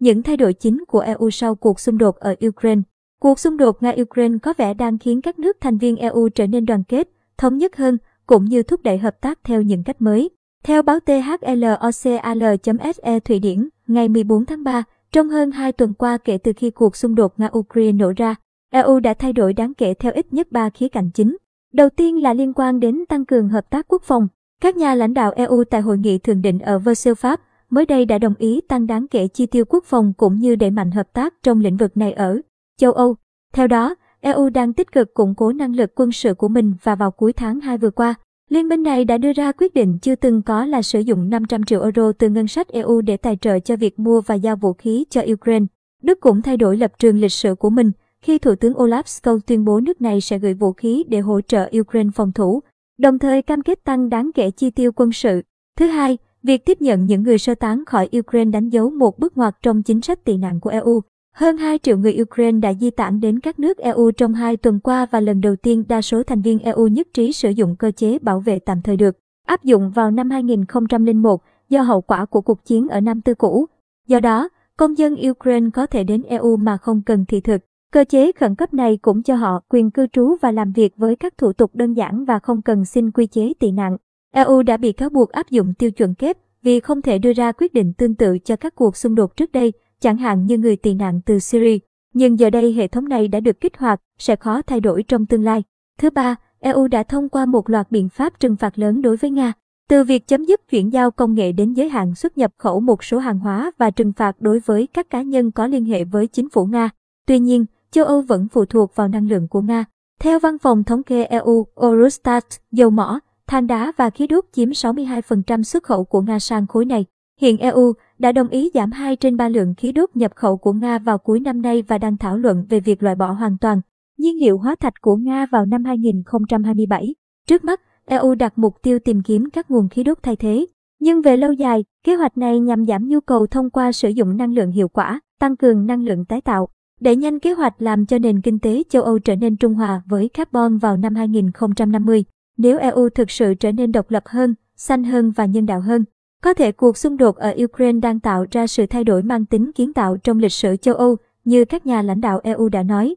Những thay đổi chính của EU sau cuộc xung đột ở Ukraine Cuộc xung đột Nga-Ukraine có vẻ đang khiến các nước thành viên EU trở nên đoàn kết, thống nhất hơn, cũng như thúc đẩy hợp tác theo những cách mới. Theo báo THLOCAL.SE Thụy Điển, ngày 14 tháng 3, trong hơn 2 tuần qua kể từ khi cuộc xung đột Nga-Ukraine nổ ra, EU đã thay đổi đáng kể theo ít nhất 3 khía cạnh chính. Đầu tiên là liên quan đến tăng cường hợp tác quốc phòng. Các nhà lãnh đạo EU tại hội nghị thượng đỉnh ở Versailles, Pháp, mới đây đã đồng ý tăng đáng kể chi tiêu quốc phòng cũng như đẩy mạnh hợp tác trong lĩnh vực này ở châu Âu. Theo đó, EU đang tích cực củng cố năng lực quân sự của mình và vào cuối tháng 2 vừa qua, Liên minh này đã đưa ra quyết định chưa từng có là sử dụng 500 triệu euro từ ngân sách EU để tài trợ cho việc mua và giao vũ khí cho Ukraine. Đức cũng thay đổi lập trường lịch sử của mình khi Thủ tướng Olaf Scholz tuyên bố nước này sẽ gửi vũ khí để hỗ trợ Ukraine phòng thủ, đồng thời cam kết tăng đáng kể chi tiêu quân sự. Thứ hai, việc tiếp nhận những người sơ tán khỏi Ukraine đánh dấu một bước ngoặt trong chính sách tị nạn của EU. Hơn 2 triệu người Ukraine đã di tản đến các nước EU trong hai tuần qua và lần đầu tiên đa số thành viên EU nhất trí sử dụng cơ chế bảo vệ tạm thời được áp dụng vào năm 2001 do hậu quả của cuộc chiến ở Nam Tư cũ. Do đó, công dân Ukraine có thể đến EU mà không cần thị thực. Cơ chế khẩn cấp này cũng cho họ quyền cư trú và làm việc với các thủ tục đơn giản và không cần xin quy chế tị nạn. EU đã bị cáo buộc áp dụng tiêu chuẩn kép vì không thể đưa ra quyết định tương tự cho các cuộc xung đột trước đây chẳng hạn như người tị nạn từ Syria. Nhưng giờ đây hệ thống này đã được kích hoạt, sẽ khó thay đổi trong tương lai. Thứ ba, EU đã thông qua một loạt biện pháp trừng phạt lớn đối với Nga. Từ việc chấm dứt chuyển giao công nghệ đến giới hạn xuất nhập khẩu một số hàng hóa và trừng phạt đối với các cá nhân có liên hệ với chính phủ Nga. Tuy nhiên, châu Âu vẫn phụ thuộc vào năng lượng của Nga. Theo văn phòng thống kê EU, Eurostat, dầu mỏ, than đá và khí đốt chiếm 62% xuất khẩu của Nga sang khối này. Hiện EU đã đồng ý giảm 2 trên 3 lượng khí đốt nhập khẩu của Nga vào cuối năm nay và đang thảo luận về việc loại bỏ hoàn toàn nhiên liệu hóa thạch của Nga vào năm 2027. Trước mắt, EU đặt mục tiêu tìm kiếm các nguồn khí đốt thay thế. Nhưng về lâu dài, kế hoạch này nhằm giảm nhu cầu thông qua sử dụng năng lượng hiệu quả, tăng cường năng lượng tái tạo, đẩy nhanh kế hoạch làm cho nền kinh tế châu Âu trở nên trung hòa với carbon vào năm 2050. Nếu EU thực sự trở nên độc lập hơn, xanh hơn và nhân đạo hơn, có thể cuộc xung đột ở Ukraine đang tạo ra sự thay đổi mang tính kiến tạo trong lịch sử châu Âu, như các nhà lãnh đạo EU đã nói.